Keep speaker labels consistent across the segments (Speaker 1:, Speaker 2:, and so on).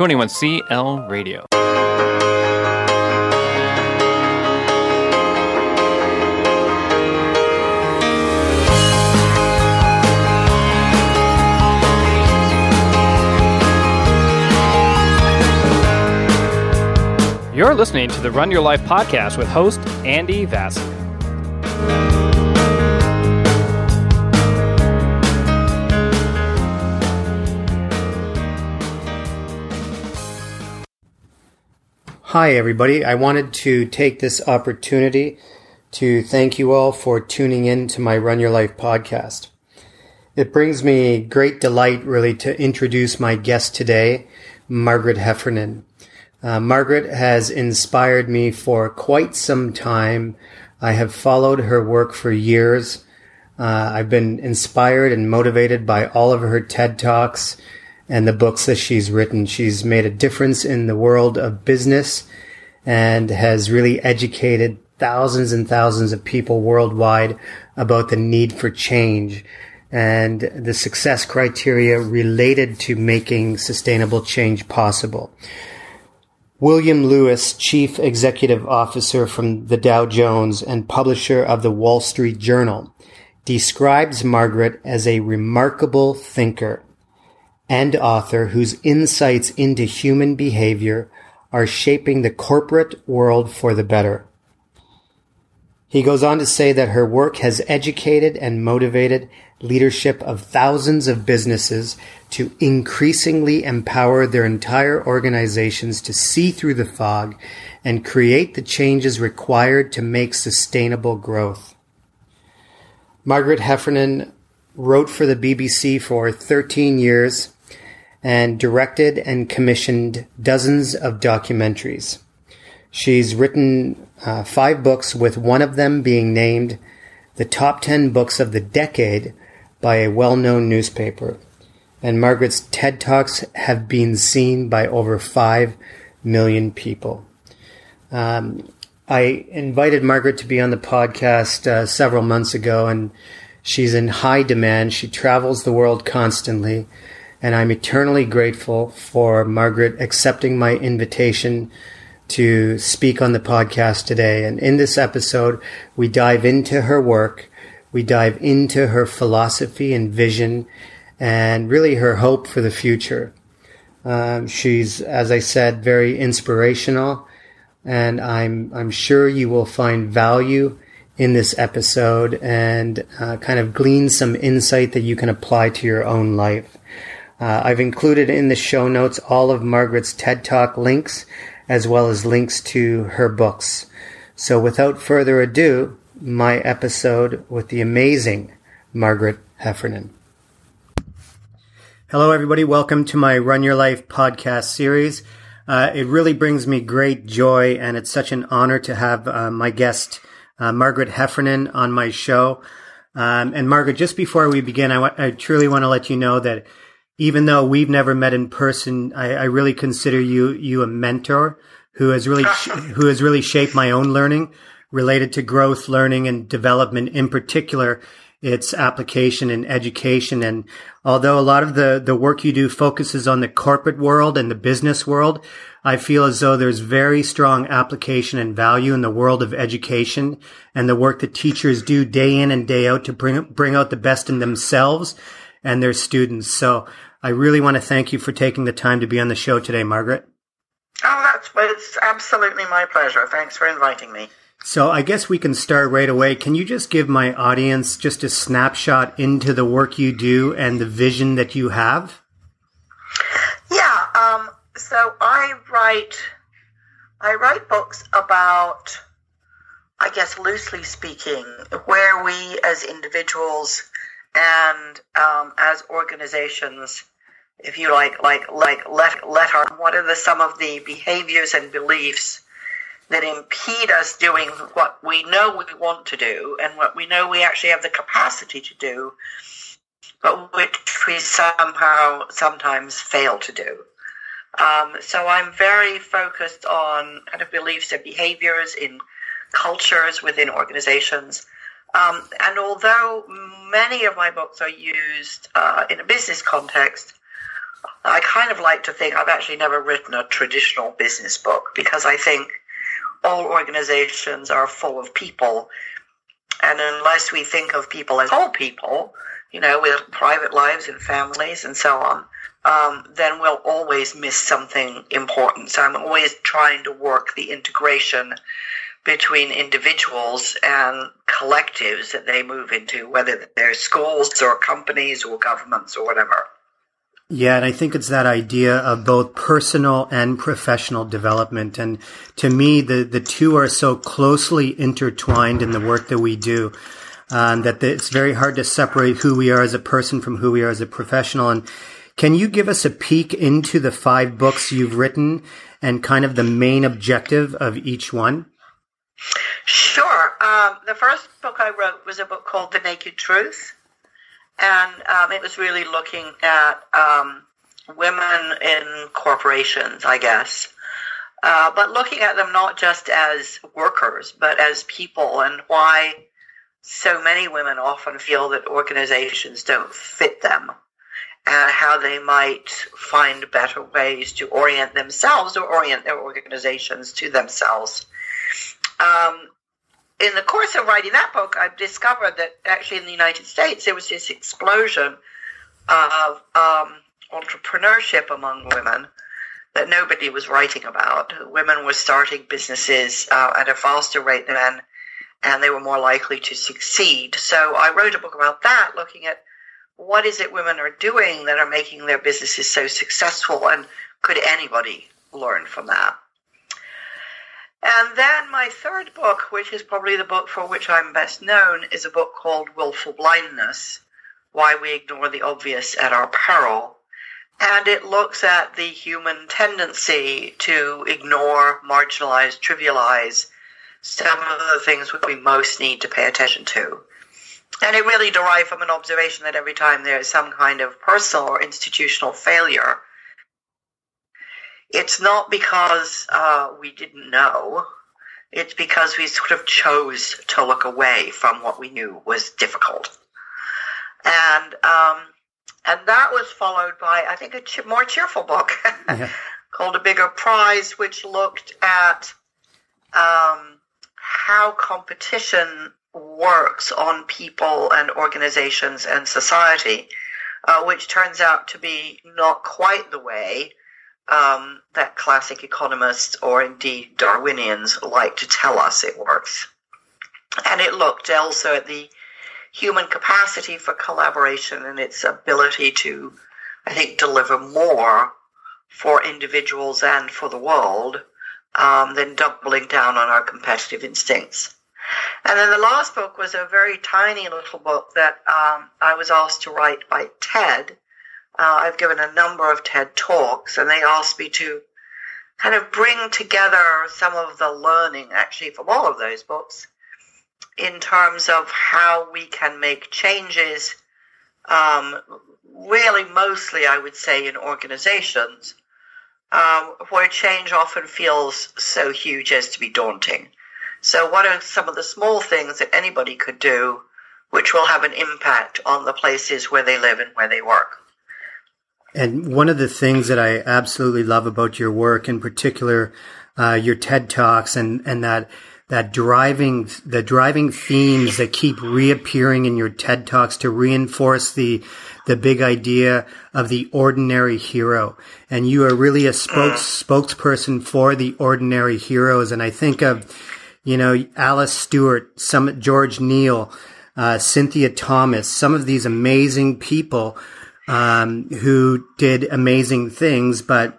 Speaker 1: 21CL Radio. You're listening to the Run Your Life podcast with host Andy Vasily.
Speaker 2: Hi, everybody. I wanted to take this opportunity to thank you all for tuning in to my Run Your Life podcast. It brings me great delight, really, to introduce my guest today, Margaret Heffernan. Uh, Margaret has inspired me for quite some time. I have followed her work for years. Uh, I've been inspired and motivated by all of her TED Talks and the books that she's written. She's made a difference in the world of business and has really educated thousands and thousands of people worldwide about the need for change and the success criteria related to making sustainable change possible. William Lewis, Chief Executive Officer from the Dow Jones and publisher of the Wall Street Journal, describes Margaret as a remarkable thinker and author whose insights into human behavior are shaping the corporate world for the better. He goes on to say that her work has educated and motivated leadership of thousands of businesses to increasingly empower their entire organizations to see through the fog and create the changes required to make sustainable growth. Margaret Heffernan wrote for the BBC for 13 years and directed and commissioned dozens of documentaries. She's written uh, five books, with one of them being named the top 10 books of the decade by a well known newspaper. And Margaret's TED Talks have been seen by over 5 million people. Um, I invited Margaret to be on the podcast uh, several months ago, and she's in high demand. She travels the world constantly, and I'm eternally grateful for Margaret accepting my invitation to speak on the podcast today. And in this episode, we dive into her work, we dive into her philosophy and vision, and really her hope for the future. Um, she's, as I said, very inspirational, and I'm I'm sure you will find value in this episode and uh, kind of glean some insight that you can apply to your own life. Uh, I've included in the show notes all of Margaret's TED Talk links as well as links to her books. So without further ado, my episode with the amazing Margaret Heffernan. Hello, everybody. Welcome to my Run Your Life podcast series. Uh, it really brings me great joy, and it's such an honor to have uh, my guest, uh, Margaret Heffernan, on my show. Um, and Margaret, just before we begin, I, w- I truly want to let you know that even though we've never met in person, I, I really consider you you a mentor who has really who has really shaped my own learning related to growth, learning, and development. In particular, its application in education. And although a lot of the the work you do focuses on the corporate world and the business world, I feel as though there's very strong application and value in the world of education and the work that teachers do day in and day out to bring bring out the best in themselves and their students. So I really want to thank you for taking the time to be on the show today, Margaret.
Speaker 3: Oh, that's it's absolutely my pleasure. Thanks for inviting me.
Speaker 2: So I guess we can start right away. Can you just give my audience just a snapshot into the work you do and the vision that you have?
Speaker 3: Yeah. Um, so I write, I write books about, I guess, loosely speaking, where we as individuals and um, as organizations if you like, like, like our, what are the, some of the behaviors and beliefs that impede us doing what we know we want to do and what we know we actually have the capacity to do, but which we somehow sometimes fail to do. Um, so I'm very focused on kind of beliefs and behaviors in cultures within organizations. Um, and although many of my books are used uh, in a business context, I kind of like to think I've actually never written a traditional business book because I think all organizations are full of people. And unless we think of people as whole people, you know, with private lives and families and so on, um, then we'll always miss something important. So I'm always trying to work the integration between individuals and collectives that they move into, whether they're schools or companies or governments or whatever.
Speaker 2: Yeah, and I think it's that idea of both personal and professional development. And to me, the, the two are so closely intertwined in the work that we do. Um, that it's very hard to separate who we are as a person from who we are as a professional. And can you give us a peek into the five books you've written and kind of the main objective of each one?
Speaker 3: Sure. Um, the first book I wrote was a book called The Naked Truth and um, it was really looking at um, women in corporations, I guess. Uh, but looking at them not just as workers, but as people, and why so many women often feel that organizations don't fit them, and how they might find better ways to orient themselves or orient their organizations to themselves. Um, in the course of writing that book, I discovered that actually in the United States there was this explosion of um, entrepreneurship among women that nobody was writing about. Women were starting businesses uh, at a faster rate than men, and they were more likely to succeed. So I wrote a book about that, looking at what is it women are doing that are making their businesses so successful, and could anybody learn from that? And then my third book, which is probably the book for which I'm best known, is a book called Willful Blindness Why We Ignore the Obvious at Our Peril. And it looks at the human tendency to ignore, marginalize, trivialize some of the things we most need to pay attention to. And it really derived from an observation that every time there is some kind of personal or institutional failure, it's not because uh, we didn't know. It's because we sort of chose to look away from what we knew was difficult. And um, and that was followed by, I think, a ch- more cheerful book yeah. called A Bigger Prize, which looked at um, how competition works on people and organizations and society, uh, which turns out to be not quite the way um, that classic economists or indeed Darwinians like to tell us it works. And it looked also at the human capacity for collaboration and its ability to, I think, deliver more for individuals and for the world um, than doubling down on our competitive instincts. And then the last book was a very tiny little book that um, I was asked to write by TED uh, I've given a number of TED Talks, and they asked me to kind of bring together some of the learning actually from all of those books in terms of how we can make changes, um, really mostly, I would say, in organizations, um, where change often feels so huge as to be daunting. So, what are some of the small things that anybody could do which will have an impact on the places where they live and where they work?
Speaker 2: And one of the things that I absolutely love about your work, in particular, uh, your TED talks and, and that, that driving, the driving themes that keep reappearing in your TED talks to reinforce the, the big idea of the ordinary hero. And you are really a spokes, spokesperson for the ordinary heroes. And I think of, you know, Alice Stewart, some, George Kneale, uh, Cynthia Thomas, some of these amazing people um, who did amazing things, but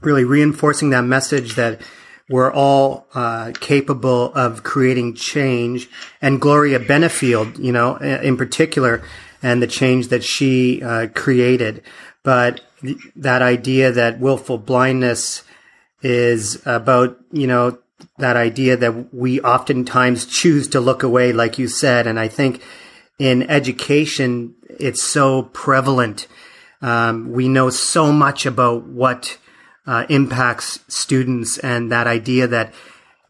Speaker 2: really reinforcing that message that we're all uh, capable of creating change. And Gloria Benefield, you know, in particular, and the change that she uh, created. But th- that idea that willful blindness is about, you know, that idea that we oftentimes choose to look away, like you said. And I think in education, it's so prevalent. Um, we know so much about what uh, impacts students and that idea that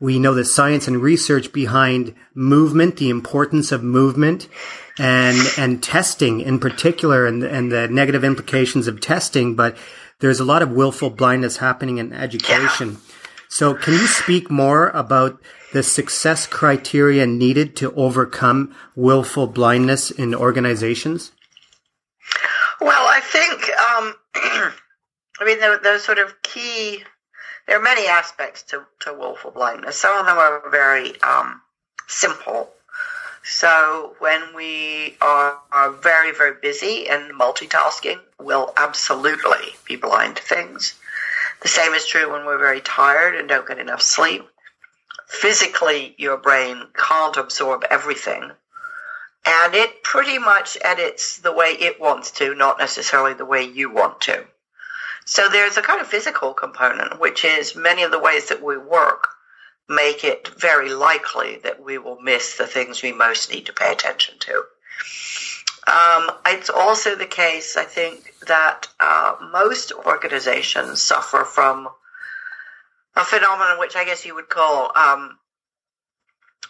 Speaker 2: We know the science and research behind movement, the importance of movement and, and testing in particular and, and the negative implications of testing. But there's a lot of willful blindness happening in education. So can you speak more about the success criteria needed to overcome willful blindness in organizations?
Speaker 3: Well, I think, um, I mean, those sort of key there are many aspects to, to willful blindness. Some of them are very um, simple. So when we are, are very, very busy and multitasking, we'll absolutely be blind to things. The same is true when we're very tired and don't get enough sleep. Physically, your brain can't absorb everything. And it pretty much edits the way it wants to, not necessarily the way you want to. So there's a kind of physical component, which is many of the ways that we work make it very likely that we will miss the things we most need to pay attention to. Um, it's also the case, I think, that uh, most organizations suffer from a phenomenon which I guess you would call um,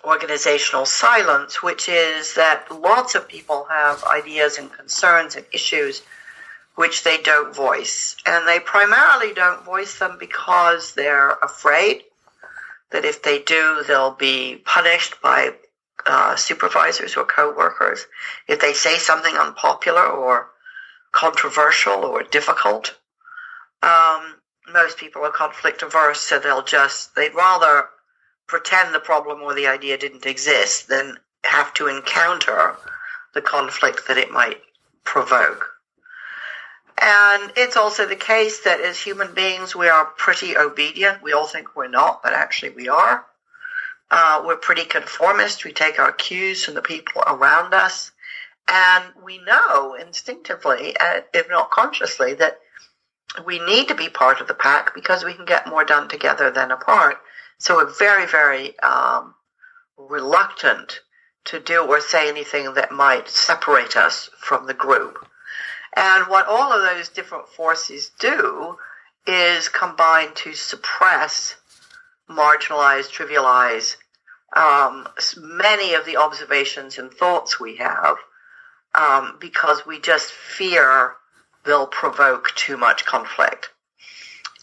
Speaker 3: organizational silence, which is that lots of people have ideas and concerns and issues which they don't voice. And they primarily don't voice them because they're afraid that if they do, they'll be punished by uh, supervisors or coworkers if they say something unpopular or controversial or difficult. Um, most people are conflict averse, so they'll just, they'd rather pretend the problem or the idea didn't exist than have to encounter the conflict that it might provoke. And it's also the case that as human beings, we are pretty obedient. We all think we're not, but actually we are. Uh, we're pretty conformist. We take our cues from the people around us. And we know instinctively, uh, if not consciously, that we need to be part of the pack because we can get more done together than apart. So we're very, very um, reluctant to do or say anything that might separate us from the group. And what all of those different forces do is combine to suppress, marginalize, trivialize um, many of the observations and thoughts we have um, because we just fear they'll provoke too much conflict.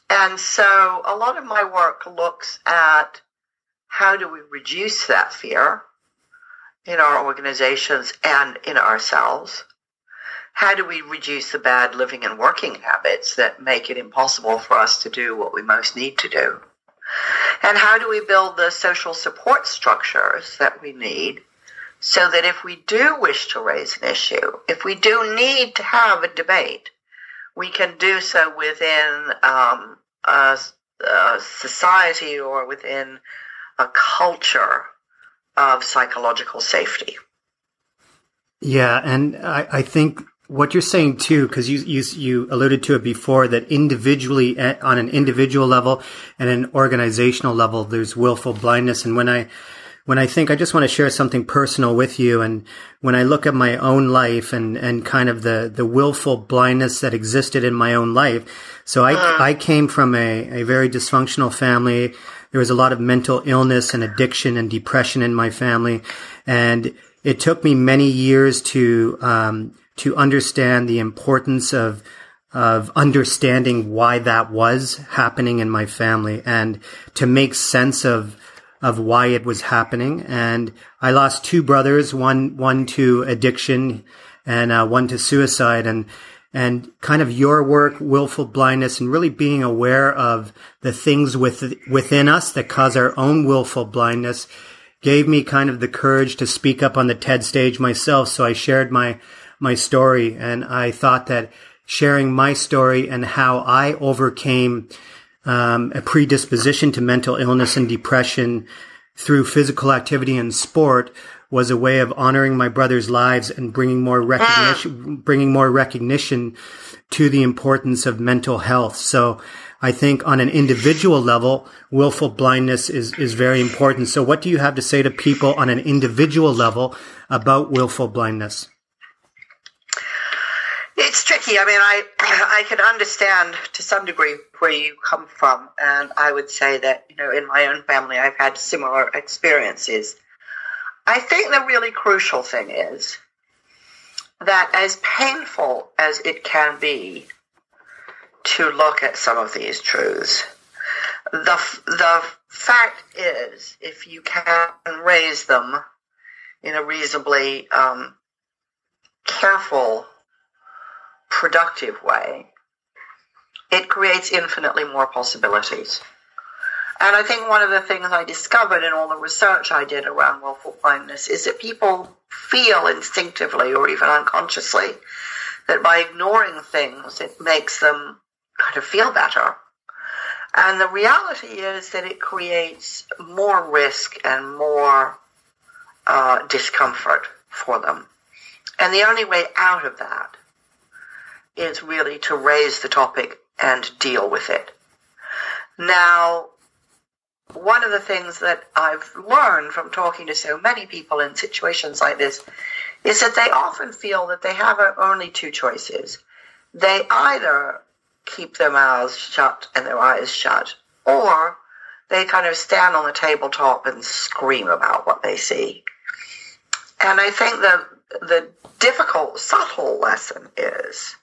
Speaker 3: And so a lot of my work looks at how do we reduce that fear in our organizations and in ourselves how do we reduce the bad living and working habits that make it impossible for us to do what we most need to do? And how do we build the social support structures that we need so that if we do wish to raise an issue, if we do need to have a debate, we can do so within um, a, a society or within a culture of psychological safety.
Speaker 2: Yeah, and I, I think what you're saying too, because you, you you alluded to it before, that individually eh, on an individual level and an organizational level, there's willful blindness. And when I when I think I just want to share something personal with you, and when I look at my own life and and kind of the the willful blindness that existed in my own life, so I uh-huh. I came from a a very dysfunctional family. There was a lot of mental illness and addiction and depression in my family, and it took me many years to um, to understand the importance of of understanding why that was happening in my family and to make sense of of why it was happening. And I lost two brothers, one one to addiction and uh, one to suicide. And and kind of your work, willful blindness, and really being aware of the things with, within us that cause our own willful blindness gave me kind of the courage to speak up on the TED stage myself. So I shared my my story. And I thought that sharing my story and how I overcame um, a predisposition to mental illness and depression through physical activity and sport was a way of honoring my brother's lives and bringing more recognition, bringing more recognition to the importance of mental health. So I think on an individual level, willful blindness is, is very important. So what do you have to say to people on an individual level about willful blindness?
Speaker 3: It's tricky. I mean, I I can understand to some degree where you come from, and I would say that you know in my own family I've had similar experiences. I think the really crucial thing is that as painful as it can be to look at some of these truths, the the fact is, if you can raise them in a reasonably um, careful productive way, it creates infinitely more possibilities. And I think one of the things I discovered in all the research I did around willful blindness is that people feel instinctively or even unconsciously that by ignoring things, it makes them kind of feel better. And the reality is that it creates more risk and more uh, discomfort for them. And the only way out of that is really to raise the topic and deal with it. Now, one of the things that I've learned from talking to so many people in situations like this is that they often feel that they have only two choices. They either keep their mouths shut and their eyes shut, or they kind of stand on the tabletop and scream about what they see. And I think that the difficult, subtle lesson is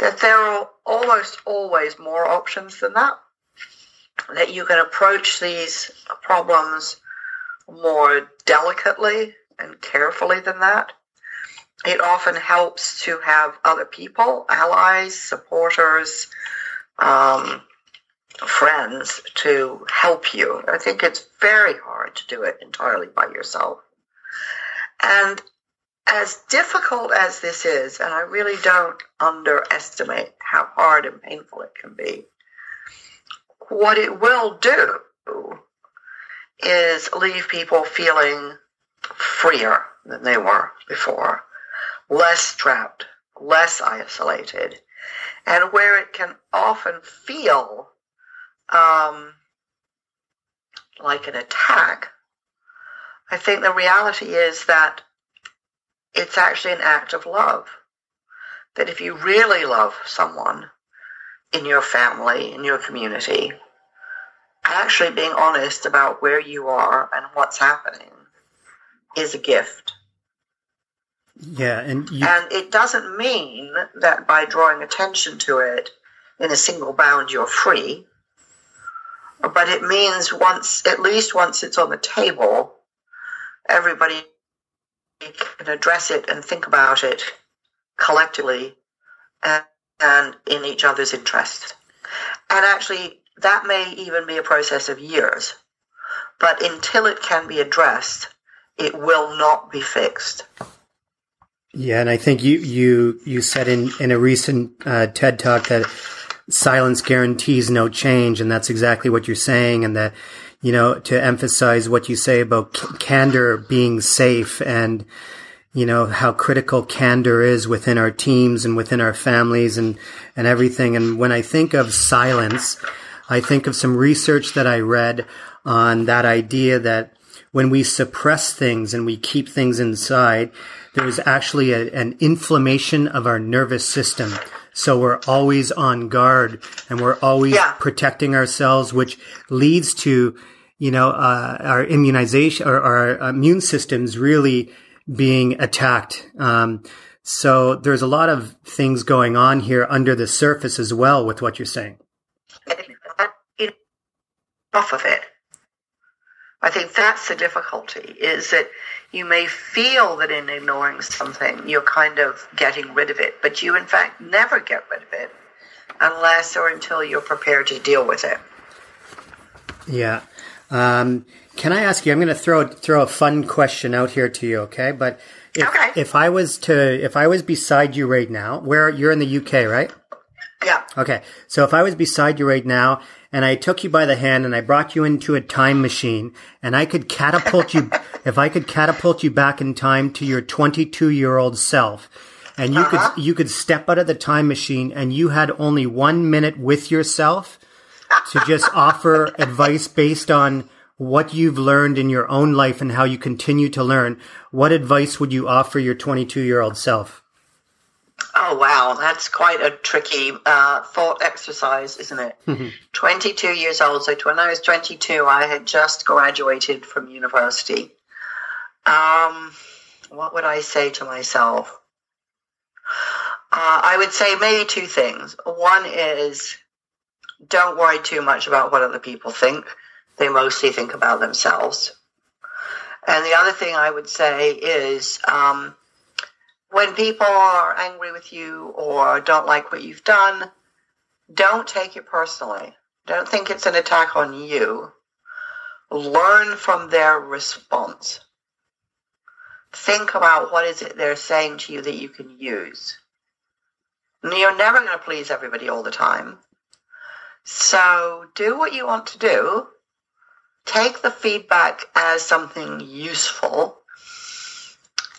Speaker 3: that there are almost always more options than that. That you can approach these problems more delicately and carefully than that. It often helps to have other people, allies, supporters, um, friends to help you. I think it's very hard to do it entirely by yourself. And as difficult as this is, and I really don't underestimate how hard and painful it can be, what it will do is leave people feeling freer than they were before, less trapped, less isolated, and where it can often feel um, like an attack, I think the reality is that it's actually an act of love. That if you really love someone in your family, in your community, actually being honest about where you are and what's happening is a gift.
Speaker 2: Yeah, and you...
Speaker 3: and it doesn't mean that by drawing attention to it in a single bound you're free, but it means once, at least once it's on the table, everybody can address it and think about it collectively and, and in each other's interest. And actually, that may even be a process of years. But until it can be addressed, it will not be fixed.
Speaker 2: Yeah, and I think you you you said in in a recent uh, TED talk that silence guarantees no change, and that's exactly what you're saying, and that you know, to emphasize what you say about candor being safe and, you know, how critical candor is within our teams and within our families and, and everything. And when I think of silence, I think of some research that I read on that idea that when we suppress things and we keep things inside, there's actually a, an inflammation of our nervous system. So we're always on guard and we're always yeah. protecting ourselves, which leads to, you know, uh, our immunization or our immune systems really being attacked. Um, so there's a lot of things going on here under the surface as well with what you're saying.
Speaker 3: Off of it. I think that's the difficulty is that you may feel that in ignoring something, you're kind of getting rid of it, but you in fact never get rid of it unless or until you're prepared to deal with it.
Speaker 2: Yeah. Um, can I ask you? I'm going to throw throw a fun question out here to you, okay? But if okay. if I was to if I was beside you right now, where you're in the UK, right?
Speaker 3: Yeah.
Speaker 2: Okay. So if I was beside you right now and I took you by the hand and I brought you into a time machine and I could catapult you, if I could catapult you back in time to your 22 year old self and you uh-huh. could, you could step out of the time machine and you had only one minute with yourself to just offer advice based on what you've learned in your own life and how you continue to learn, what advice would you offer your 22 year old self?
Speaker 3: Oh, wow. That's quite a tricky uh, thought exercise, isn't it? 22 years old. So when I was 22, I had just graduated from university. Um, what would I say to myself? Uh, I would say maybe two things. One is don't worry too much about what other people think. They mostly think about themselves. And the other thing I would say is um, when people are angry with you or don't like what you've done, don't take it personally. Don't think it's an attack on you. Learn from their response. Think about what is it they're saying to you that you can use. And you're never going to please everybody all the time. So do what you want to do. Take the feedback as something useful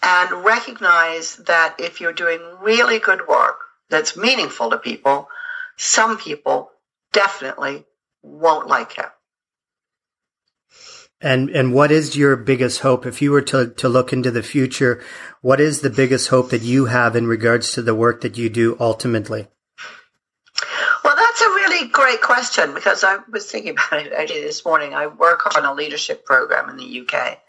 Speaker 3: and recognize that if you're doing really good work that's meaningful to people, some people definitely won't like it.
Speaker 2: And and what is your biggest hope if you were to to look into the future? What is the biggest hope that you have in regards to the work that you do ultimately?
Speaker 3: Well, that's a really great question because I was thinking about it this morning. I work on a leadership program in the UK.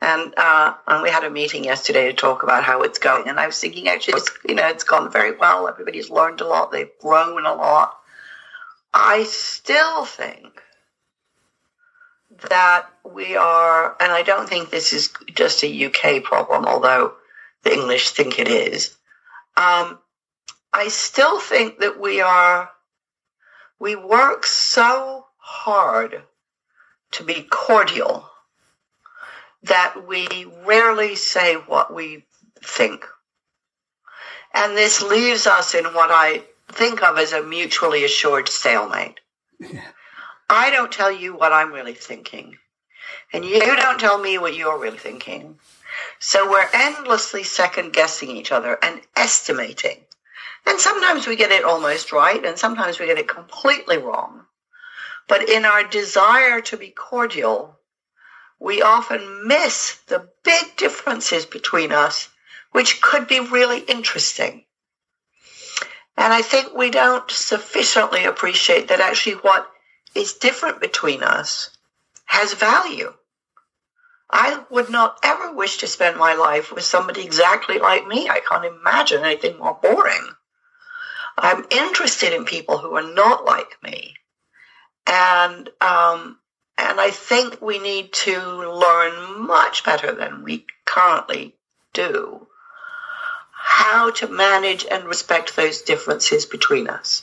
Speaker 3: And, uh, and we had a meeting yesterday to talk about how it's going. And I was thinking, actually, it's, you know, it's gone very well. Everybody's learned a lot. They've grown a lot. I still think that we are, and I don't think this is just a UK problem, although the English think it is. Um, I still think that we are, we work so hard to be cordial that we rarely say what we think. And this leaves us in what I think of as a mutually assured stalemate. Yeah. I don't tell you what I'm really thinking, and you don't tell me what you're really thinking. So we're endlessly second guessing each other and estimating. And sometimes we get it almost right, and sometimes we get it completely wrong. But in our desire to be cordial, we often miss the big differences between us, which could be really interesting. And I think we don't sufficiently appreciate that actually what is different between us has value. I would not ever wish to spend my life with somebody exactly like me. I can't imagine anything more boring. I'm interested in people who are not like me. And, um, and I think we need to learn much better than we currently do how to manage and respect those differences between us.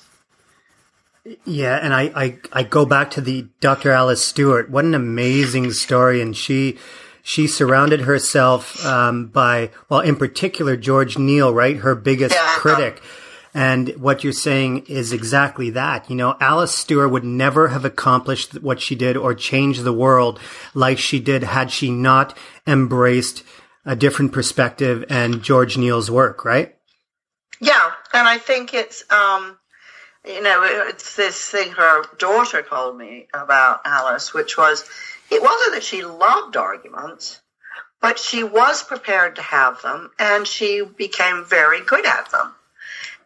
Speaker 2: Yeah, and I, I, I go back to the Dr. Alice Stewart. What an amazing story. And she, she surrounded herself, um, by, well, in particular, George Kneale, right? Her biggest yeah. critic. And what you're saying is exactly that. You know, Alice Stewart would never have accomplished what she did or changed the world like she did had she not embraced a different perspective and George Kneale's work, right?
Speaker 3: Yeah. And I think it's, um, you know, it's this thing her daughter told me about Alice, which was it wasn't that she loved arguments, but she was prepared to have them and she became very good at them.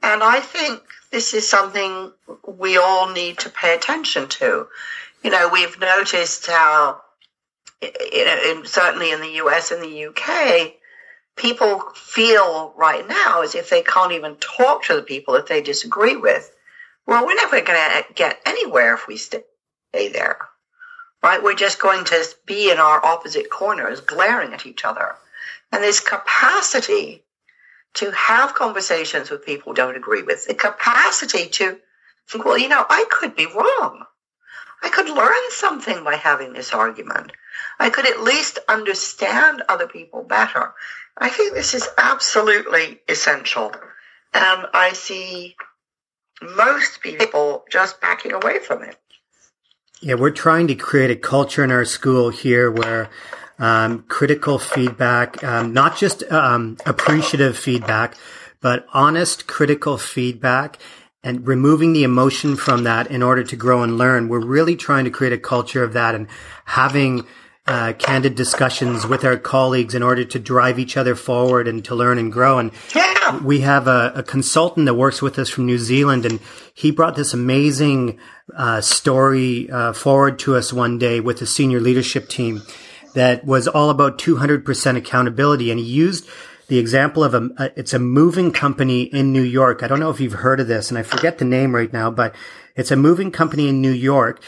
Speaker 3: And I think this is something we all need to pay attention to. You know, we've noticed how, you know, in, certainly in the US and the UK, people feel right now as if they can't even talk to the people that they disagree with well, we're never going to get anywhere if we stay there, right? We're just going to be in our opposite corners, glaring at each other. And this capacity to have conversations with people who don't agree with, the capacity to think, well, you know, I could be wrong. I could learn something by having this argument. I could at least understand other people better. I think this is absolutely essential. And I see most people just backing away from it.
Speaker 2: Yeah, we're trying to create a culture in our school here where um, critical feedback, um, not just um, appreciative feedback, but honest critical feedback and removing the emotion from that in order to grow and learn. We're really trying to create a culture of that and having uh, candid discussions with our colleagues in order to drive each other forward and to learn and grow. And
Speaker 3: Yeah.
Speaker 2: we have a, a consultant that works with us from New Zealand, and he brought this amazing uh, story uh, forward to us one day with the senior leadership team that was all about 200% accountability. And he used the example of a, it's a moving company in New York. I don't know if you've heard of this, and I forget the name right now, but it's a moving company in New York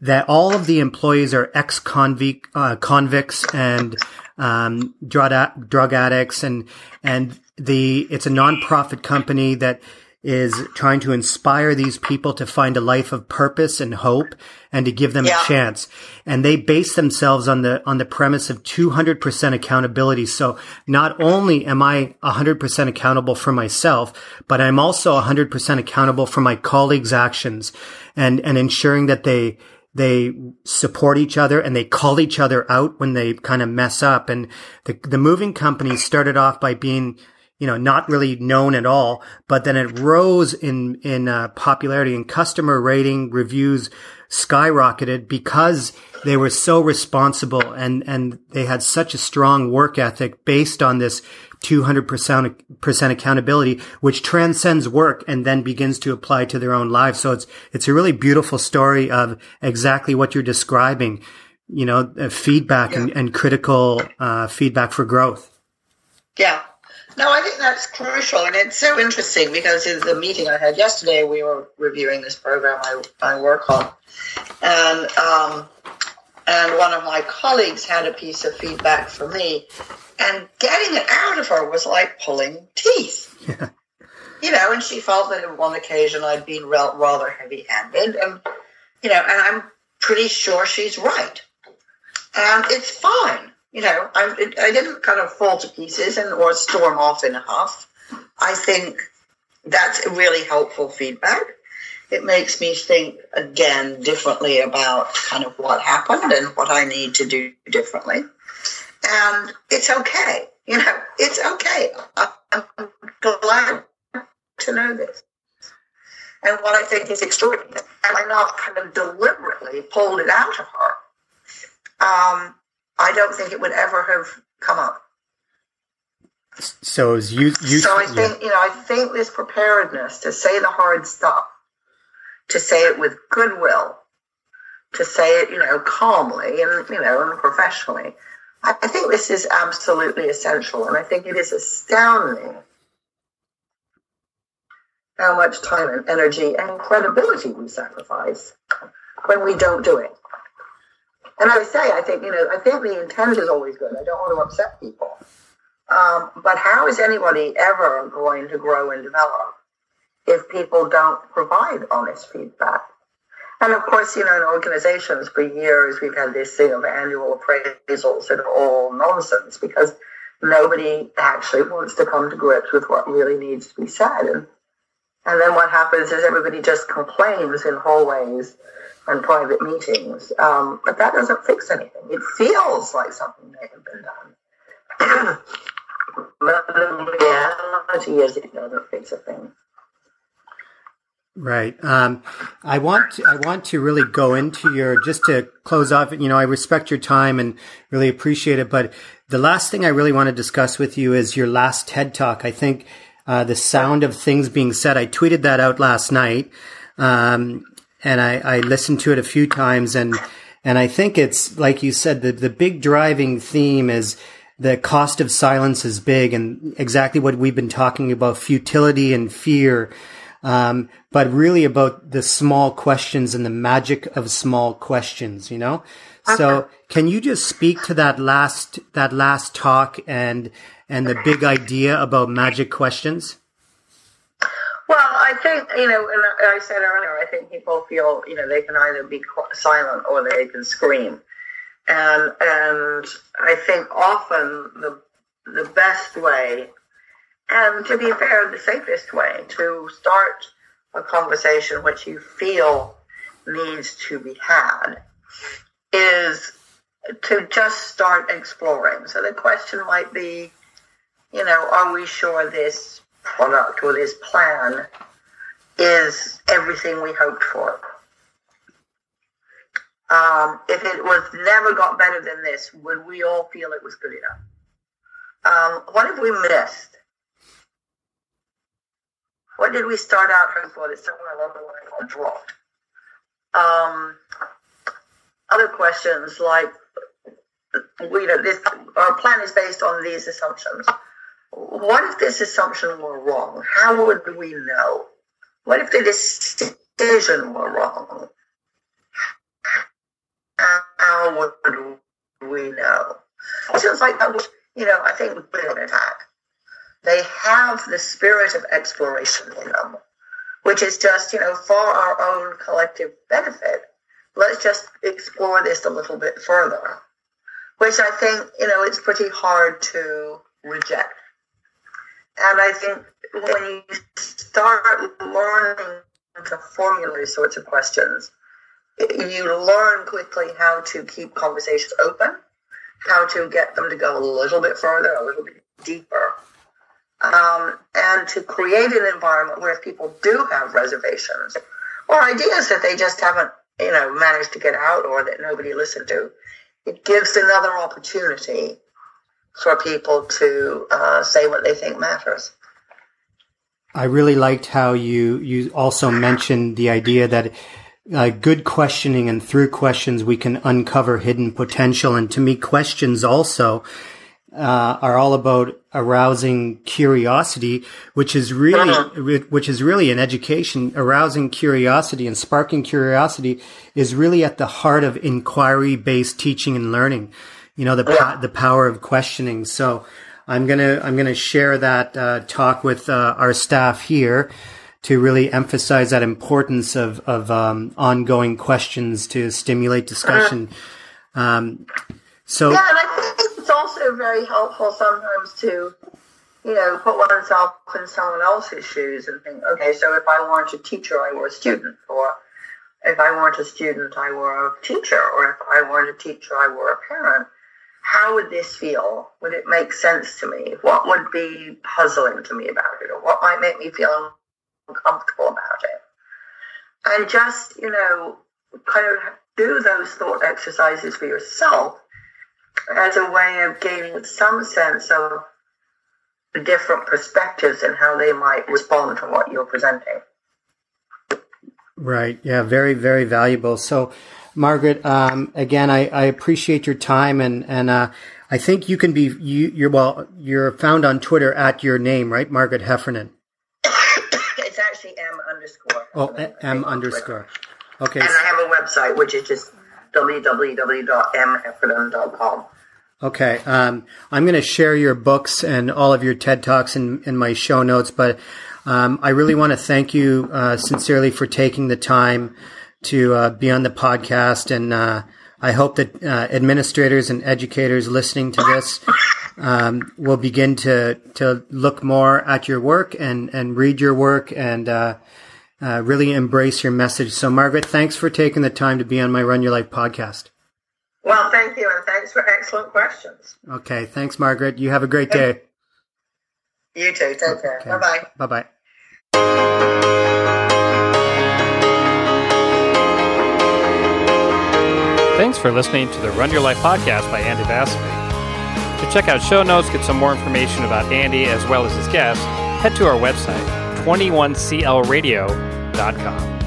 Speaker 2: that all of the employees are ex convict uh, convicts and um, drug drug addicts, and and the it's a nonprofit company that is trying to inspire these people to find a life of purpose and hope and to give them
Speaker 3: Yeah.
Speaker 2: a chance. And they base themselves on the on the premise of 200% accountability. So not only am I 100% accountable for myself, but I'm also 100% accountable for my colleagues' actions and and ensuring that they they support each other and they call each other out when they kind of mess up. And the the moving company started off by being you know, not really known at all, but then it rose in, in uh, popularity and customer rating reviews skyrocketed because they were so responsible and, and they had such a strong work ethic based on this 200% accountability, which transcends work and then begins to apply to their own lives. So it's, it's a really beautiful story of exactly what you're describing, you know, uh, feedback and, and critical, uh, feedback for growth.
Speaker 3: Yeah. No, I think that's crucial. And it's so interesting because in the meeting I had yesterday, we were reviewing this program I, I work on. And, um, and one of my colleagues had a piece of feedback for me. And getting it out of her was like pulling teeth. You know, and she felt that on one occasion I'd been rather heavy handed. And, you know, and I'm pretty sure she's right. And it's fine. You know, I, I didn't kind of fall to pieces and or storm off in a huff. I think that's really helpful feedback. It makes me think again differently about kind of what happened and what I need to do differently. And it's okay. You know, it's okay. I'm glad to know this. And what I think is extraordinary, and I not kind of deliberately pulled it out of her. Um, I don't think it would ever have come up.
Speaker 2: So is you, you,
Speaker 3: so I
Speaker 2: yeah.
Speaker 3: think you know, I think this preparedness to say the hard stuff, to say it with goodwill, to say it, you know, calmly and you know, and professionally. I, I think this is absolutely essential, and I think it is astounding how much time and energy and credibility we sacrifice when we don't do it. And I say, I think, you know, I think the intent is always good. I don't want to upset people. Um, but how is anybody ever going to grow and develop if people don't provide honest feedback? And of course, you know, in organizations for years, we've had this thing of annual appraisals that are all nonsense because nobody actually wants to come to grips with what really needs to be said. And, and then what happens is everybody just complains in hallways and private meetings. Um, but that doesn't fix anything. It feels like something may have been done. it doesn't fix.
Speaker 2: Right. Um, I want to, I want to really go into your just to close off. You know, I respect your time and really appreciate it. But the last thing I really want to discuss with you is your last TED talk. I think uh, the sound of things being said. I tweeted that out last night, um, and I, I listened to it a few times. And and I think it's like you said, the the big driving theme is the cost of silence is big, and exactly what we've been talking about: futility and fear um, but really about the small questions and the magic of small questions, you know? So can you just speak to that last, that last talk and, and the big idea about magic questions?
Speaker 3: Well, I think, you know, and I said earlier, I think people feel, you know, they can either be silent or they can scream. And, and I think often the, the best way and to be fair, the safest way to start a conversation which you feel needs to be had is to just start exploring. So the question might be, you know, are we sure this product or this plan is everything we hoped for? Um, if it was never got better than this, would we all feel it was good enough? Um, what have we missed? What did we start out hoping for that somewhere along the got dropped? Um, other questions like, we know this, our plan is based on these assumptions. What if this assumption were wrong? How would we know? What if the decision were wrong? How would we know? Questions like that, you know, I think would be an attack. They have the spirit of exploration in them, which is just, you know, for our own collective benefit. Let's just explore this a little bit further, which I think, you know, it's pretty hard to reject. And I think when you start learning to formulate sorts of questions, you learn quickly how to keep conversations open, how to get them to go a little bit further, a little bit deeper, um, and to create an environment where people do have reservations or ideas that they just haven't, you know, managed to get out or that nobody listened to, it gives another opportunity for people to uh, say what they think matters.
Speaker 2: I really liked how you you also mentioned the idea that uh, good questioning and through questions we can uncover hidden potential. And to me, questions also uh, are all about arousing curiosity, which is really uh-huh. which is really an education. Arousing curiosity and sparking curiosity is really at the heart of inquiry based teaching and learning you know, the, yeah. the power of questioning. So I'm going to, I'm going to share that, uh, talk with, uh, our staff here to really emphasize that importance of, of, um, ongoing questions to stimulate discussion. Um, so.
Speaker 3: Yeah, and I think it's also very helpful sometimes to, you know, put oneself in someone else's shoes and think, okay, so if I weren't a teacher, I were a student, or if I weren't a student, I were a teacher, or if I weren't a teacher, I were a parent how would this feel? Would it make sense to me? What would be puzzling to me about it? Or what might make me feel uncomfortable about it? And just, you know, kind of do those thought exercises for yourself as a way of gaining some sense of the different perspectives and how they might respond to what you're presenting.
Speaker 2: Right. Yeah. Very, very valuable. So, Margaret, um, again, I, I, appreciate your time and, and, uh, I think you can be, you, you're, well, you're found on Twitter at your name, right? Margaret Heffernan.
Speaker 3: it's actually M underscore.
Speaker 2: Oh, M underscore. Okay.
Speaker 3: And I have a website, which is just www.mheffernan.com.
Speaker 2: Okay. Um, I'm going to share your books and all of your TED Talks in, in my show notes, but um, I really want to thank you uh, sincerely for taking the time to uh, be on the podcast. And uh, I hope that uh, administrators and educators listening to this um, will begin to to look more at your work and and read your work and uh, uh, really embrace your message. So, Margaret, thanks for taking the time to be on my Run Your Life podcast.
Speaker 3: Well, thank you, and thanks for excellent questions.
Speaker 2: Okay, thanks, Margaret. You have a great day.
Speaker 3: You too. Take care. Bye bye.
Speaker 2: Bye bye.
Speaker 1: Thanks for listening to the Run Your Life podcast by Andy Vasily. To check out show notes, get some more information about Andy as well as his guests, head to our website, 21clradio.com.